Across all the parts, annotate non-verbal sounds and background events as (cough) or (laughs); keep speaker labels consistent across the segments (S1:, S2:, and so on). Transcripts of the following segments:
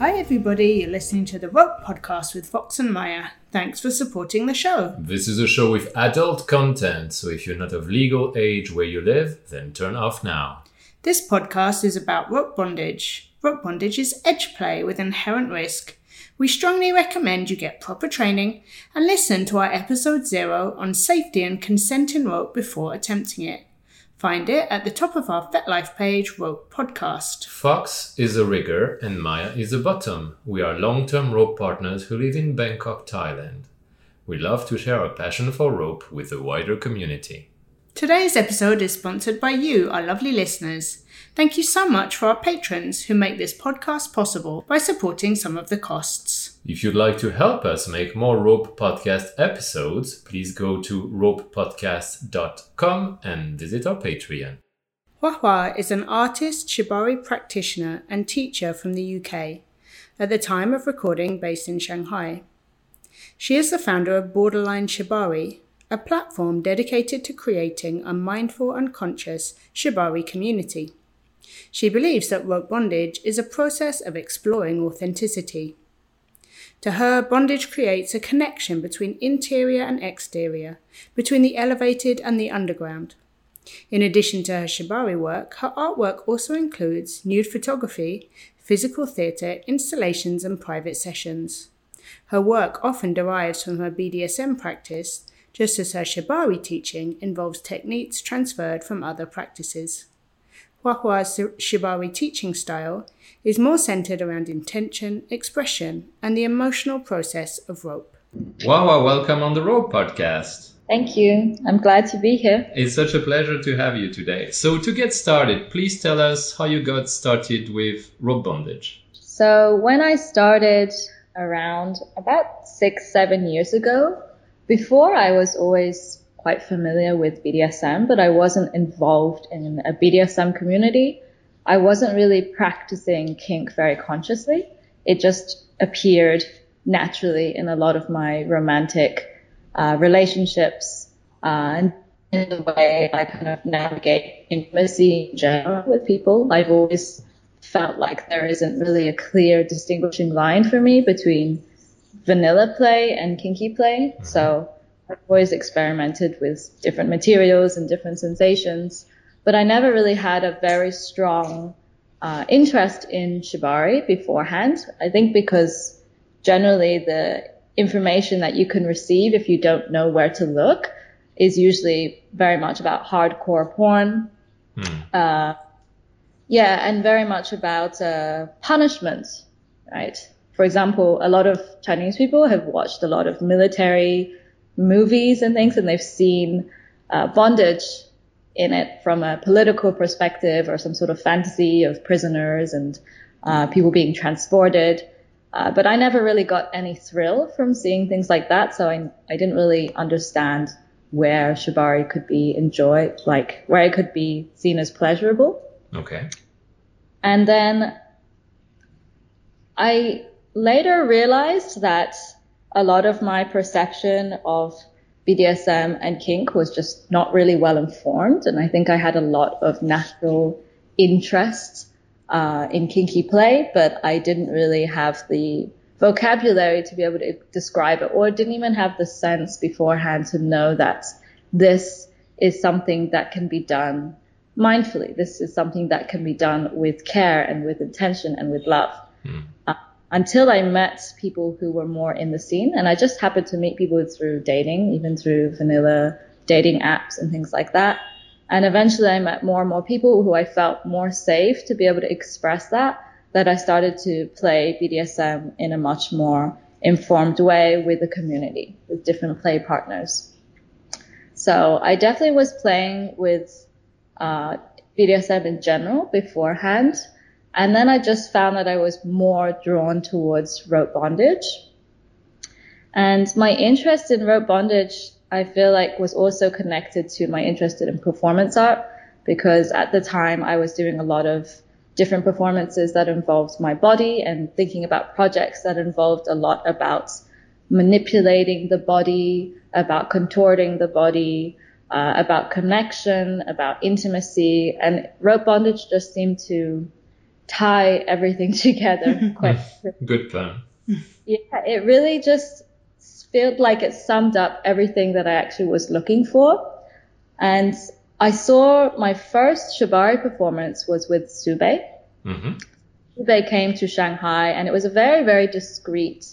S1: Hi, everybody. You're listening to the Rope Podcast with Fox and Maya. Thanks for supporting the show.
S2: This is a show with adult content, so if you're not of legal age where you live, then turn off now.
S1: This podcast is about rope bondage. Rope bondage is edge play with inherent risk. We strongly recommend you get proper training and listen to our episode zero on safety and consent in rope before attempting it. Find it at the top of our FetLife page, Rope Podcast.
S2: Fox is a rigger and Maya is a bottom. We are long term rope partners who live in Bangkok, Thailand. We love to share our passion for rope with the wider community.
S1: Today's episode is sponsored by you, our lovely listeners. Thank you so much for our patrons who make this podcast possible by supporting some of the costs.
S2: If you'd like to help us make more Rope Podcast episodes, please go to ropepodcast.com and visit our Patreon.
S1: Hua is an artist, shibari practitioner, and teacher from the UK, at the time of recording based in Shanghai. She is the founder of Borderline Shibari, a platform dedicated to creating a mindful and conscious shibari community. She believes that rope bondage is a process of exploring authenticity. To her, bondage creates a connection between interior and exterior, between the elevated and the underground. In addition to her shibari work, her artwork also includes nude photography, physical theatre, installations, and private sessions. Her work often derives from her BDSM practice, just as her shibari teaching involves techniques transferred from other practices. Huahua's shibari teaching style is more centered around intention, expression, and the emotional process of rope.
S2: Huahua, welcome on the Rope Podcast.
S3: Thank you. I'm glad to be here.
S2: It's such a pleasure to have you today. So, to get started, please tell us how you got started with rope bondage.
S3: So, when I started around about six, seven years ago, before I was always quite familiar with BDSM, but I wasn't involved in a BDSM community. I wasn't really practicing kink very consciously. It just appeared naturally in a lot of my romantic uh, relationships uh, and in the way I kind of navigate intimacy in general with people. I've always felt like there isn't really a clear distinguishing line for me between vanilla play and kinky play. So I've always experimented with different materials and different sensations, but I never really had a very strong uh, interest in shibari beforehand. I think because generally the information that you can receive if you don't know where to look is usually very much about hardcore porn. Hmm. Uh, yeah, and very much about uh, punishment, right? For example, a lot of Chinese people have watched a lot of military movies and things, and they've seen uh, bondage in it from a political perspective or some sort of fantasy of prisoners and uh, people being transported. Uh, but I never really got any thrill from seeing things like that, so I, I didn't really understand where shibari could be enjoyed, like where it could be seen as pleasurable.
S2: Okay.
S3: And then I later realized that a lot of my perception of BDSM and kink was just not really well informed. And I think I had a lot of natural interest uh, in kinky play, but I didn't really have the vocabulary to be able to describe it or didn't even have the sense beforehand to know that this is something that can be done mindfully. This is something that can be done with care and with intention and with love. Mm. Uh, until I met people who were more in the scene. And I just happened to meet people through dating, even through vanilla dating apps and things like that. And eventually I met more and more people who I felt more safe to be able to express that, that I started to play BDSM in a much more informed way with the community, with different play partners. So I definitely was playing with uh, BDSM in general beforehand. And then I just found that I was more drawn towards rope bondage. And my interest in rope bondage, I feel like was also connected to my interest in performance art because at the time I was doing a lot of different performances that involved my body and thinking about projects that involved a lot about manipulating the body, about contorting the body, uh, about connection, about intimacy, and rope bondage just seemed to tie everything (laughs) together (laughs) quite
S2: good plan.
S3: Yeah, it really just felt like it summed up everything that I actually was looking for. And I saw my first Shibari performance was with Sube. Mm-hmm. Sube came to Shanghai and it was a very, very discreet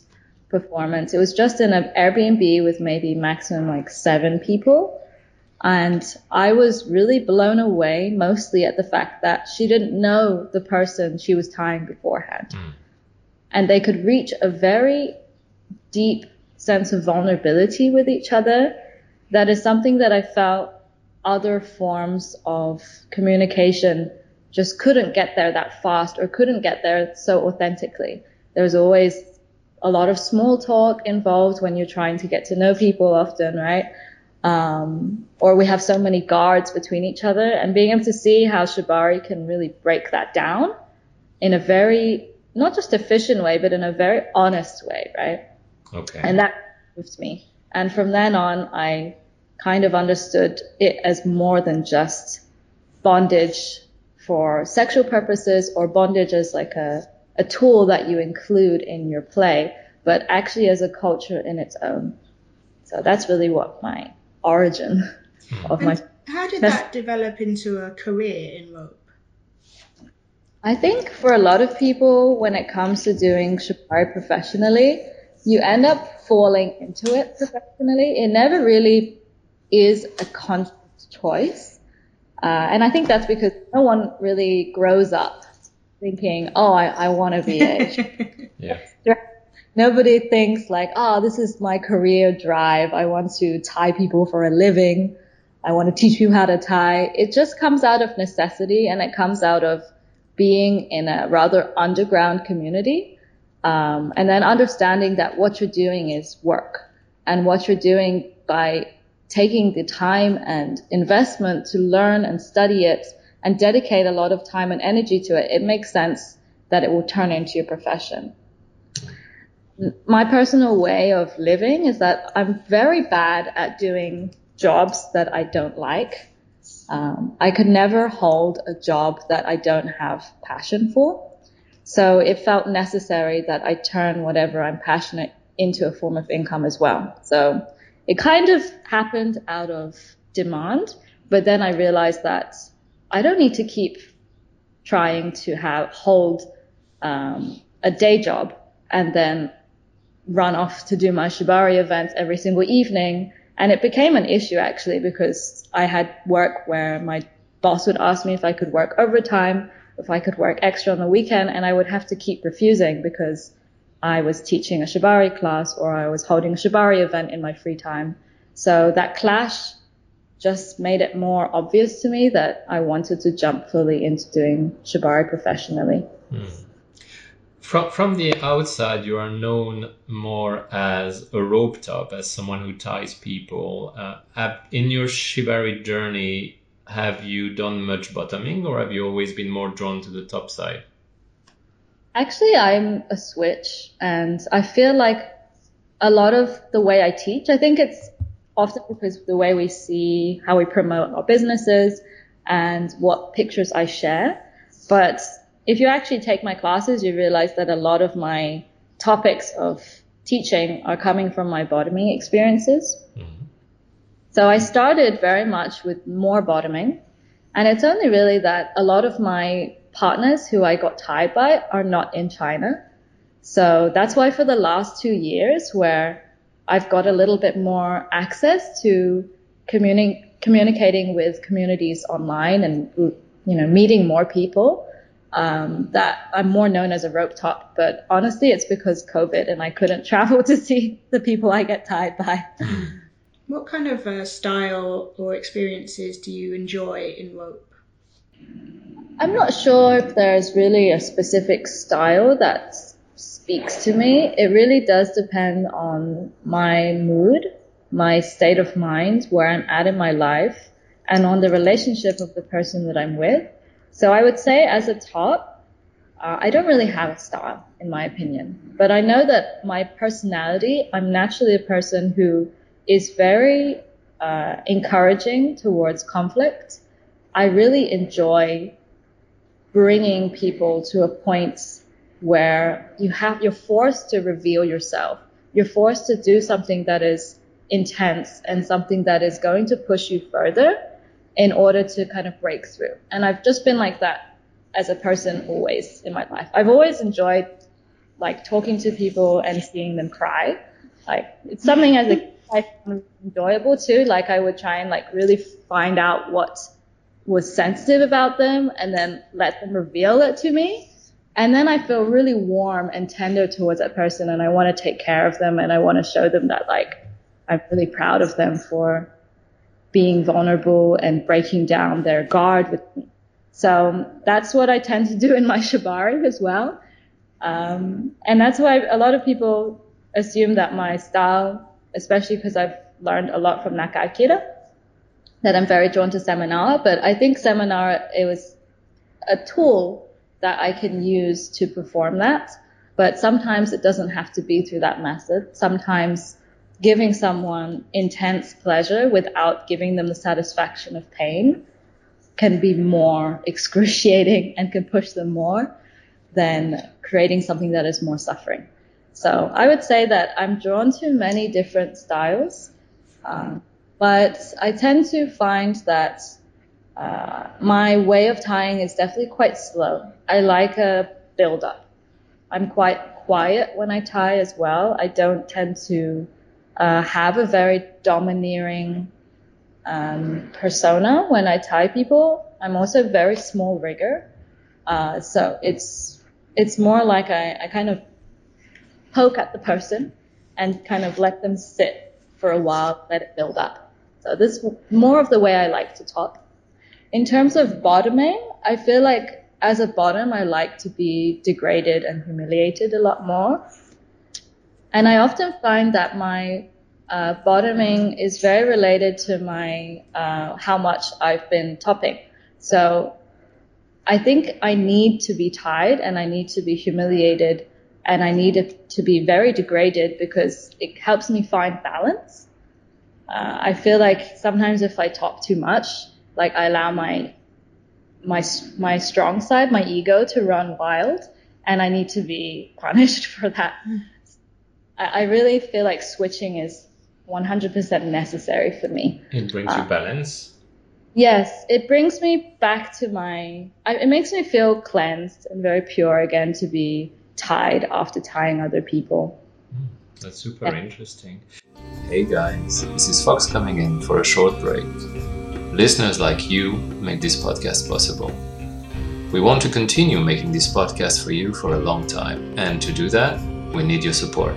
S3: performance. It was just in an Airbnb with maybe maximum like seven people. And I was really blown away mostly at the fact that she didn't know the person she was tying beforehand. Mm. And they could reach a very deep sense of vulnerability with each other. That is something that I felt other forms of communication just couldn't get there that fast or couldn't get there so authentically. There's always a lot of small talk involved when you're trying to get to know people often, right? Um, or we have so many guards between each other and being able to see how Shibari can really break that down in a very, not just efficient way, but in a very honest way, right?
S2: Okay.
S3: And that moved me. And from then on, I kind of understood it as more than just bondage for sexual purposes or bondage as like a, a tool that you include in your play, but actually as a culture in its own. So that's really what my origin
S1: hmm. of and my. How did that develop into a career in rope?
S3: I think for a lot of people, when it comes to doing shibari professionally, you end up falling into it professionally. It never really is a conscious choice. Uh, and I think that's because no one really grows up thinking, oh, I, I want to be a. (laughs)
S2: yeah.
S3: Nobody thinks like, oh, this is my career drive. I want to tie people for a living. I want to teach people how to tie. It just comes out of necessity and it comes out of being in a rather underground community. Um, and then understanding that what you're doing is work and what you're doing by taking the time and investment to learn and study it and dedicate a lot of time and energy to it, it makes sense that it will turn into your profession my personal way of living is that I'm very bad at doing jobs that I don't like. Um, I could never hold a job that I don't have passion for. So it felt necessary that I turn whatever I'm passionate into a form of income as well. So it kind of happened out of demand, but then I realized that I don't need to keep trying to have hold um, a day job and then run off to do my Shibari events every single evening. And it became an issue actually because I had work where my boss would ask me if I could work overtime, if I could work extra on the weekend, and I would have to keep refusing because I was teaching a Shibari class or I was holding a Shibari event in my free time. So that clash just made it more obvious to me that I wanted to jump fully into doing Shibari professionally. Mm.
S2: From from the outside, you are known more as a rope top, as someone who ties people. Uh, in your shibari journey, have you done much bottoming, or have you always been more drawn to the top side?
S3: Actually, I'm a switch, and I feel like a lot of the way I teach, I think it's often because of the way we see how we promote our businesses and what pictures I share. But if you actually take my classes, you realize that a lot of my topics of teaching are coming from my bottoming experiences. Mm-hmm. So I started very much with more bottoming. And it's only really that a lot of my partners who I got tied by are not in China. So that's why for the last two years where I've got a little bit more access to communi- communicating with communities online and, you know, meeting more people, um, that I'm more known as a rope top. But honestly, it's because COVID and I couldn't (laughs) travel to see the people I get tied by. (laughs)
S1: What kind of uh, style or experiences do you enjoy in rope?
S3: I'm not sure if there's really a specific style that speaks to me. It really does depend on my mood, my state of mind, where I'm at in my life, and on the relationship of the person that I'm with. So I would say as a top, uh, I don't really have a style in my opinion, but I know that my personality, I'm naturally a person who is very uh, encouraging towards conflict. I really enjoy bringing people to a point where you have you're forced to reveal yourself. You're forced to do something that is intense and something that is going to push you further in order to kind of break through. And I've just been like that as a person always in my life. I've always enjoyed like talking to people and seeing them cry. Like it's something as a I found enjoyable too. Like I would try and like really find out what was sensitive about them and then let them reveal it to me. And then I feel really warm and tender towards that person and I want to take care of them and I want to show them that like I'm really proud of them for being vulnerable and breaking down their guard with me. So that's what I tend to do in my shibari as well. Um, and that's why a lot of people assume that my style, especially because I've learned a lot from Naka Akira, that I'm very drawn to Semenawa. But I think Semenawa, it was a tool that I can use to perform that. But sometimes it doesn't have to be through that method. Sometimes giving someone intense pleasure without giving them the satisfaction of pain can be more (laughs) excruciating and can push them more than creating something that is more suffering. So I would say that I'm drawn to many different styles, um, but I tend to find that uh, my way of tying is definitely quite slow. I like a build up. I'm quite quiet when I tie as well. I don't tend to uh, have a very domineering um, persona when I tie people. I'm also very small rigger, uh, so it's it's more like I, I kind of poke at the person and kind of let them sit for a while, let it build up. So this is more of the way I like to talk. In terms of bottoming, I feel like as a bottom, I like to be degraded and humiliated a lot more. And I often find that my uh, bottoming is very related to my uh, how much I've been topping. So I think I need to be tied and I need to be humiliated and I need it to be very degraded because it helps me find balance. Uh, I feel like sometimes if I talk too much, like I allow my my my strong side, my ego, to run wild, and I need to be punished (laughs) for that. I, I really feel like switching is 100% necessary for me.
S2: It brings uh, you balance.
S3: Yes, it brings me back to my. It makes me feel cleansed and very pure again to be tied after tying other people.
S2: Mm, that's super yeah. interesting. Hey guys, this is Fox coming in for a short break. Listeners like you make this podcast possible. We want to continue making this podcast for you for a long time, and to do that, we need your support.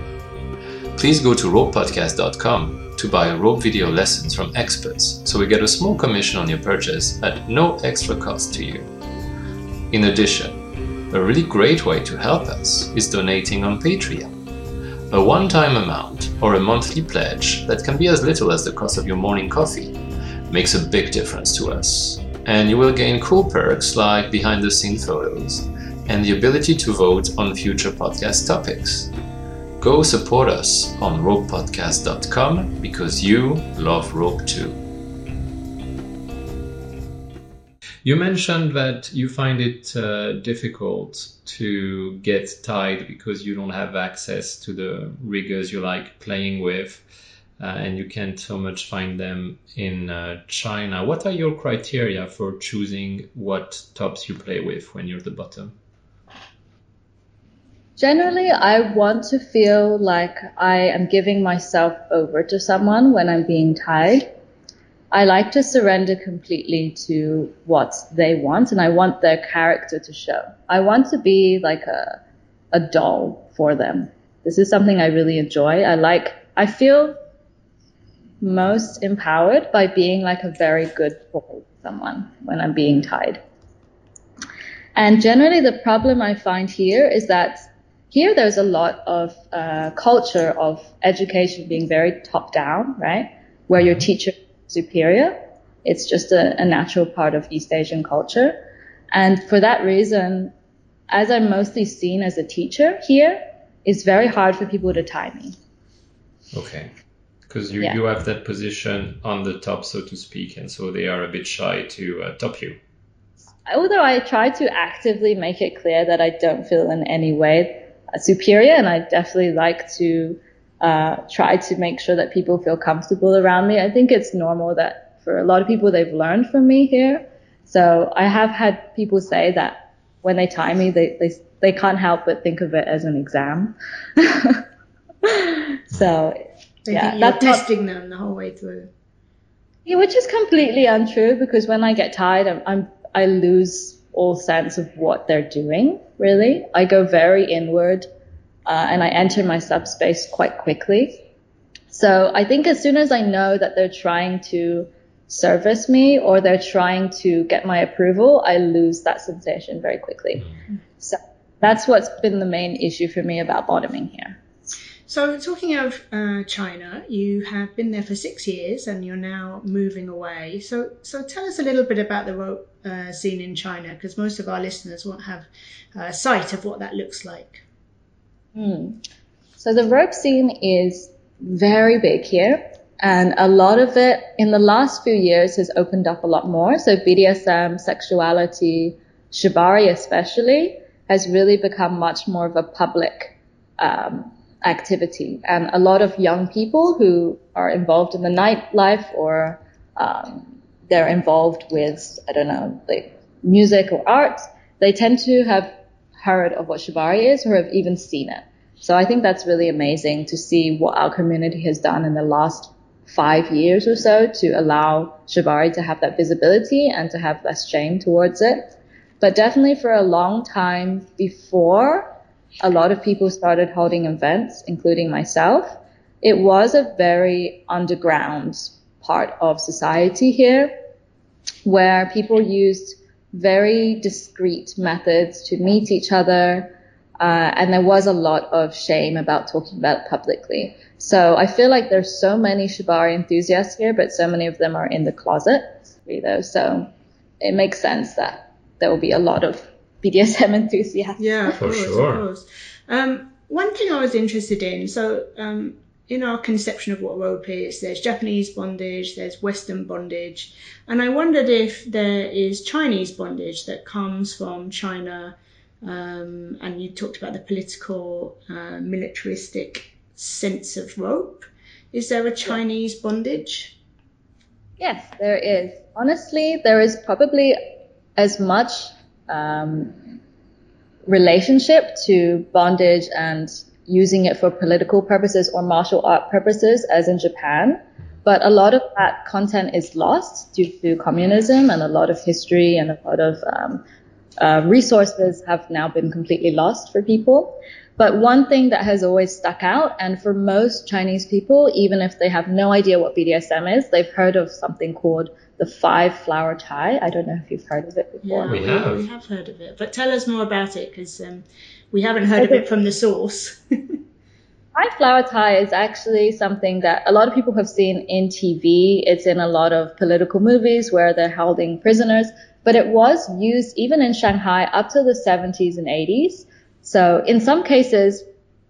S2: Please go to ropepodcast.com to buy rope video lessons from experts so we get a small commission on your purchase at no extra cost to you. In addition, a really great way to help us is donating on Patreon. A one time amount or a monthly pledge that can be as little as the cost of your morning coffee makes a big difference to us. And you will gain cool perks like behind the scenes photos and the ability to vote on future podcast topics. Go support us on ropepodcast.com because you love rope too. You mentioned that you find it uh, difficult to get tied because you don't have access to the riggers you like playing with, uh, and you can't so much find them in uh, China. What are your criteria for choosing what tops you play with when you're the bottom?
S3: Generally, I want to feel like I am giving myself over to someone when I'm being tied. I like to surrender completely to what they want and I want their character to show. I want to be like a, a doll for them. This is something I really enjoy. I like, I feel most empowered by being like a very good boy someone when I'm being tied. And generally the problem I find here is that here, there's a lot of uh, culture of education being very top down, right? Where your teacher is superior. It's just a, a natural part of East Asian culture. And for that reason, as I'm mostly seen as a teacher here, it's very hard for people to tie me.
S2: Okay. Because you, yeah. you have that position on the top, so to speak, and so they are a bit shy to uh, top you.
S3: although I try to actively make it clear that I don't feel in any way superior, and I definitely like to uh, try to make sure that people feel comfortable around me. I think it's normal that for a lot of people they've learned from me here. So I have had people say that when they tie me, they they they can't help but think of it as an exam. (laughs) so
S1: They
S3: yeah, that's not-
S1: testing them the whole way through.
S3: Yeah, which is completely untrue because when I get tied, I'm, I'm I lose all sense of what they're doing. Really, I go very inward, uh, and I enter my subspace quite quickly. So I think as soon as I know that they're trying to service me or they're trying to get my approval, I lose that sensation very quickly. So that's what's been the main issue for me about bottoming here.
S1: So, talking of uh, China, you have been there for six years and you're now moving away. So, so tell us a little bit about the rope uh, scene in China, because most of our listeners won't have uh, sight of what that looks like.
S3: Hmm. So the rope scene is very big here, and a lot of it in the last few years has opened up a lot more. So BDSM, sexuality, shibari especially, has really become much more of a public um, activity, and a lot of young people who are involved in the nightlife or um, they're involved with I don't know like music or art, they tend to have heard of what shibari is or have even seen it. So I think that's really amazing to see what our community has done in the last five years or so to allow shibari to have that visibility and to have less shame towards it. But definitely for a long time before a lot of people started holding events, including myself, it was a very underground part of society here where people used very discreet methods to meet each other. Uh, and there was a lot of shame about talking about it publicly. So I feel like there's so many Shibari enthusiasts here, but so many of them are in the closet, though. So it makes sense that there will be a lot of BDSM enthusiasts.
S1: Yeah, of
S2: For
S1: course,
S2: sure.
S1: of course. Um, one thing I was interested in, so um, in our conception of what rope is, there's Japanese bondage, there's Western bondage, and I wondered if there is Chinese bondage that comes from China. Um, and you talked about the political, uh, militaristic sense of rope. Is there a Chinese bondage?
S3: Yes, there is. Honestly, there is probably as much um, relationship to bondage and using it for political purposes or martial art purposes as in Japan. But a lot of that content is lost due to communism and a lot of history and a lot of um, uh, resources have now been completely lost for people. But one thing that has always stuck out, and for most Chinese people, even if they have no idea what BDSM is, they've heard of something called the five flower tie. I don't know if you've heard of it before.
S2: Yeah, We have.
S1: we have heard of it. But tell us more about it because um, we haven't heard of (laughs) it from the source. (laughs)
S3: Five flower tie is actually something that a lot of people have seen in TV. It's in a lot of political movies where they're holding prisoners, but it was used even in Shanghai up to the 70s and 80s. So in some cases,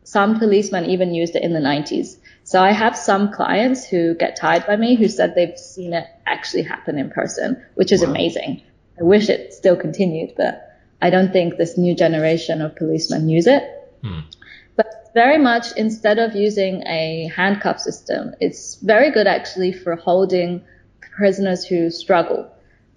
S3: some policemen even used it in the 90s. So I have some clients who get tied by me who said they've seen it actually happen in person, which is
S2: Wow.
S3: amazing. I wish it still continued, but I don't think this new generation of policemen use it.
S2: Hmm.
S3: But very much instead of using a handcuff system, it's very good actually for holding prisoners who struggle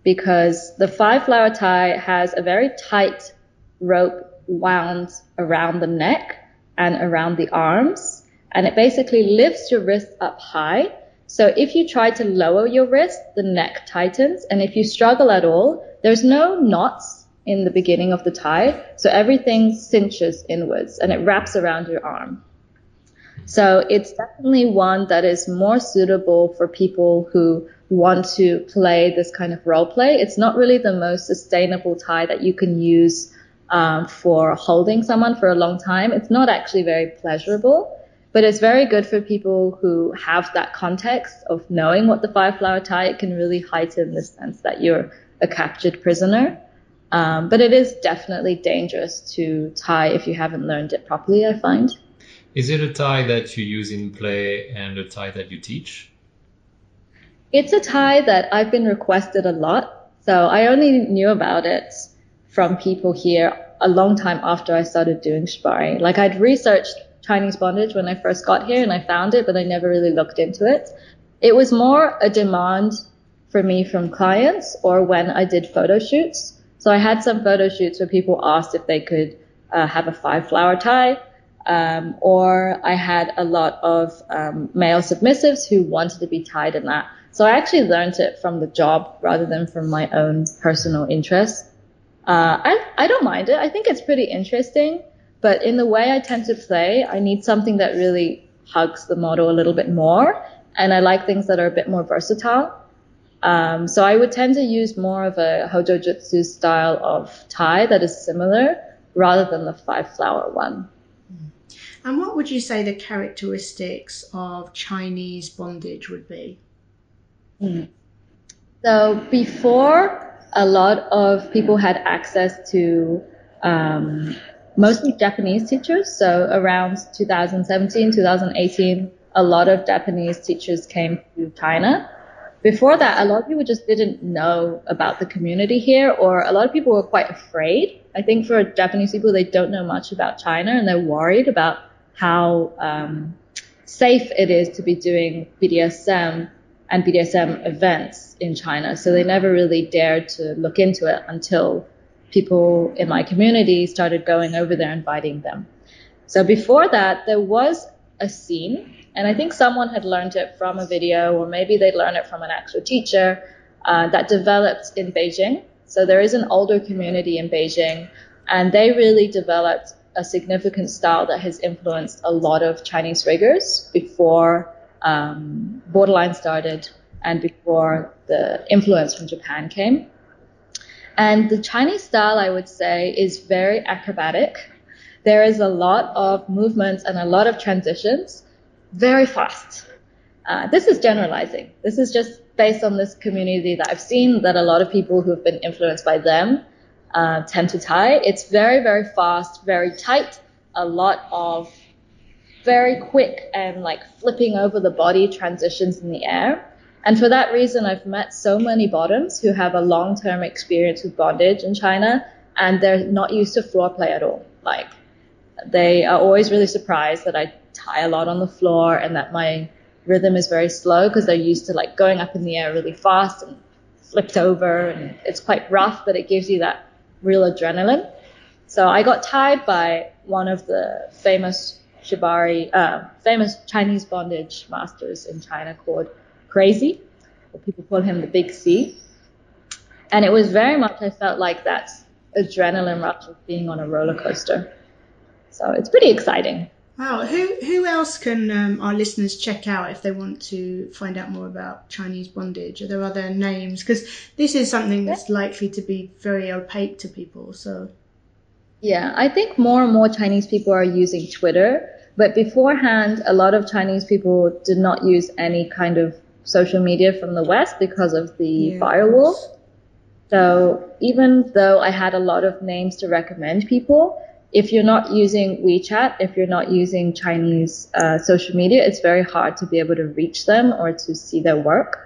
S3: because the five flower tie has a very tight rope wound around the neck and around the arms and it basically lifts your wrist up high. So if you try to lower your wrist, the neck tightens and if you struggle at all, there's no knots in the beginning of the tie. So everything cinches inwards and it wraps around your arm. So it's definitely one that is more suitable for people who want to play this kind of role play. It's not really the most sustainable tie that you can use um, for holding someone for a long time. It's not actually very pleasurable, but it's very good for people who have that context of knowing what the five flower tie. It can really heighten the sense that you're a captured prisoner. Um, but it is definitely dangerous to tie if you haven't learned it properly, I find.
S2: Is it a tie that you use in play and a tie that you teach?
S3: It's a tie that I've been requested a lot So I only knew about it from people here a long time after I started doing shibari. Like I'd researched Chinese bondage when I first got here and I found it, but I never really looked into it. It was more a demand for me from clients or when I did photo shoots. So I had some photo shoots where people asked if they could uh, have a five flower tie. Um, or I had a lot of um, male submissives who wanted to be tied in that. So I actually learned it from the job rather than from my own personal interest. Uh, I, I don't mind it. I think it's pretty interesting, but in the way I tend to play, I need something that really hugs the model a little bit more. And I like things that are a bit more versatile. Um, so I would tend to use more of a Hojo Jutsu style of tie that is similar rather than the five flower one.
S1: And what would you say the characteristics of Chinese bondage would be?
S3: Mm. So before, a lot of people had access to um, mostly Japanese teachers. So around 2017, 2018, a lot of Japanese teachers came to China. Before that, a lot of people just didn't know about the community here, or a lot of people were quite afraid. I think for Japanese people, they don't know much about China and they're worried about how um, safe it is to be doing BDSM and BDSM events in China. So they never really dared to look into it until people in my community started going over there inviting them. So before that, there was a scene, and I think someone had learned it from a video, or maybe they'd learned it from an actual teacher uh, that developed in Beijing. So there is an older community in Beijing, and they really developed a significant style that has influenced a lot of Chinese riggers before um, Borderline started and before the influence from Japan came. And the Chinese style, I would say, is very acrobatic. There is a lot of movements and a lot of transitions, very fast. Uh, this is generalizing. This is just based on this community that I've seen that a lot of people who have been influenced by them uh, tend to tie. It's very, very fast, very tight, a lot of very quick and like flipping over the body transitions in the air. And for that reason, I've met so many bottoms who have a long term experience with bondage in China and they're not used to floor play at all. Like they are always really surprised that I tie a lot on the floor and that my rhythm is very slow because they're used to like going up in the air really fast and flipped over and it's quite rough, but it gives you that real adrenaline. So I got tied by one of the famous shibari, uh, famous Chinese bondage masters in China called Crazy, people call him the Big C. And it was very much, I felt like that adrenaline rush of being on a roller coaster. So it's pretty exciting.
S1: Wow. Who who else can um, our listeners check out if they want to find out more about Chinese bondage? Are there other names? Because this is something that's likely to be very opaque to people. So.
S3: Yeah, I think more and more Chinese people are using Twitter but beforehand, a lot of Chinese people did not use any kind of social media from the West because of the yeah. firewall. So even though I had a lot of names to recommend people, if you're not using WeChat, if you're not using Chinese uh, social media, it's very hard to be able to reach them or to see their work.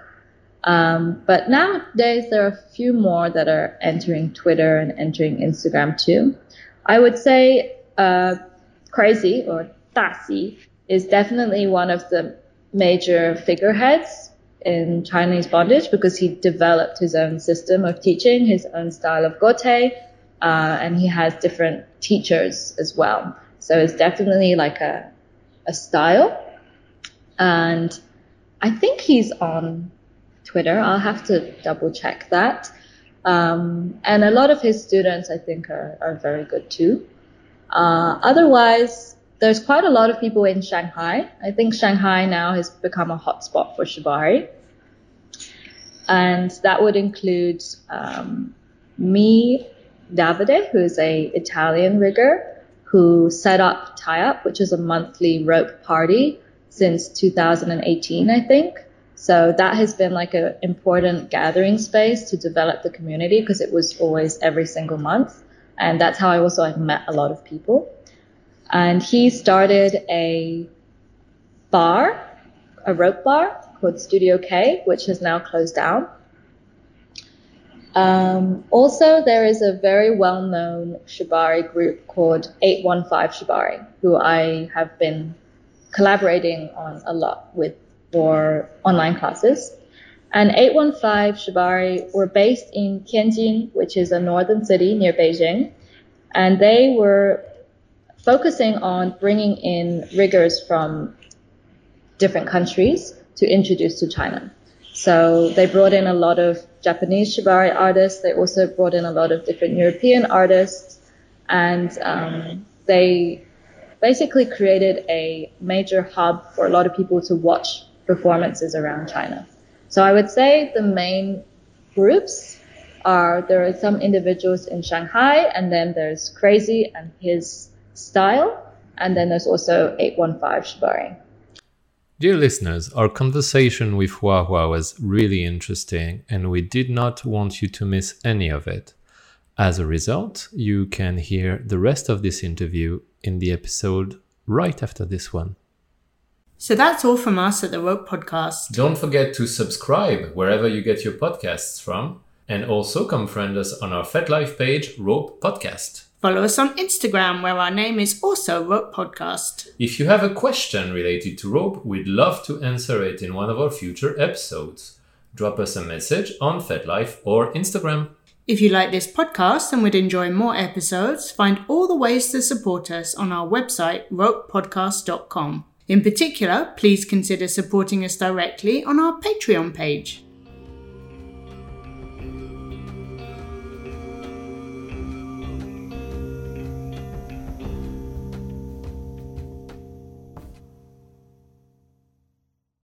S3: Um, but nowadays, there are a few more that are entering Twitter and entering Instagram too. I would say uh, Crazy or Daxi is definitely one of the major figureheads in Chinese bondage because he developed his own system of teaching, his own style of gote, uh, and he has different teachers as well. So it's definitely like a, a style. And I think he's on Twitter. I'll have to double check that. Um, and a lot of his students, I think, are, are very good too. Uh, otherwise, there's quite a lot of people in Shanghai. I think Shanghai now has become a hotspot for shibari. And that would include um, me, Davide, who is a Italian rigger who set up Tie Up, which is a monthly rope party since 2018, I think. So that has been like an important gathering space to develop the community because it was always every single month. And that's how I also like, met a lot of people. And he started a bar, a rope bar called Studio K, which has now closed down. Um, also, there is a very well known Shibari group called 815 Shibari, who I have been collaborating on a lot with for online classes. And 815 Shibari were based in Tianjin, which is a northern city near Beijing. And they were focusing on bringing in riggers from different countries to introduce to China. So they brought in a lot of Japanese shibari artists. They also brought in a lot of different European artists, and um, they basically created a major hub for a lot of people to watch performances around China. So I would say the main groups are there are some individuals in Shanghai, and then there's Crazy and his style, and then there's also 815 Shibari.
S2: Dear listeners, our conversation with Hua Hua was really interesting, and we did not want you to miss any of it. As a result, you can hear the rest of this interview in the episode right after this one.
S1: So that's all from us at the Rope Podcast.
S2: Don't forget to subscribe wherever you get your podcasts from, and also come friend us on our FetLife page, Rope Podcast.
S1: Follow us on Instagram, where our name is also Rope Podcast.
S2: If you have a question related to rope, we'd love to answer it in one of our future episodes. Drop us a message on FetLife or Instagram.
S1: If you like this podcast and would enjoy more episodes, find all the ways to support us on our website, ropepodcast.com. In particular, please consider supporting us directly on our Patreon page.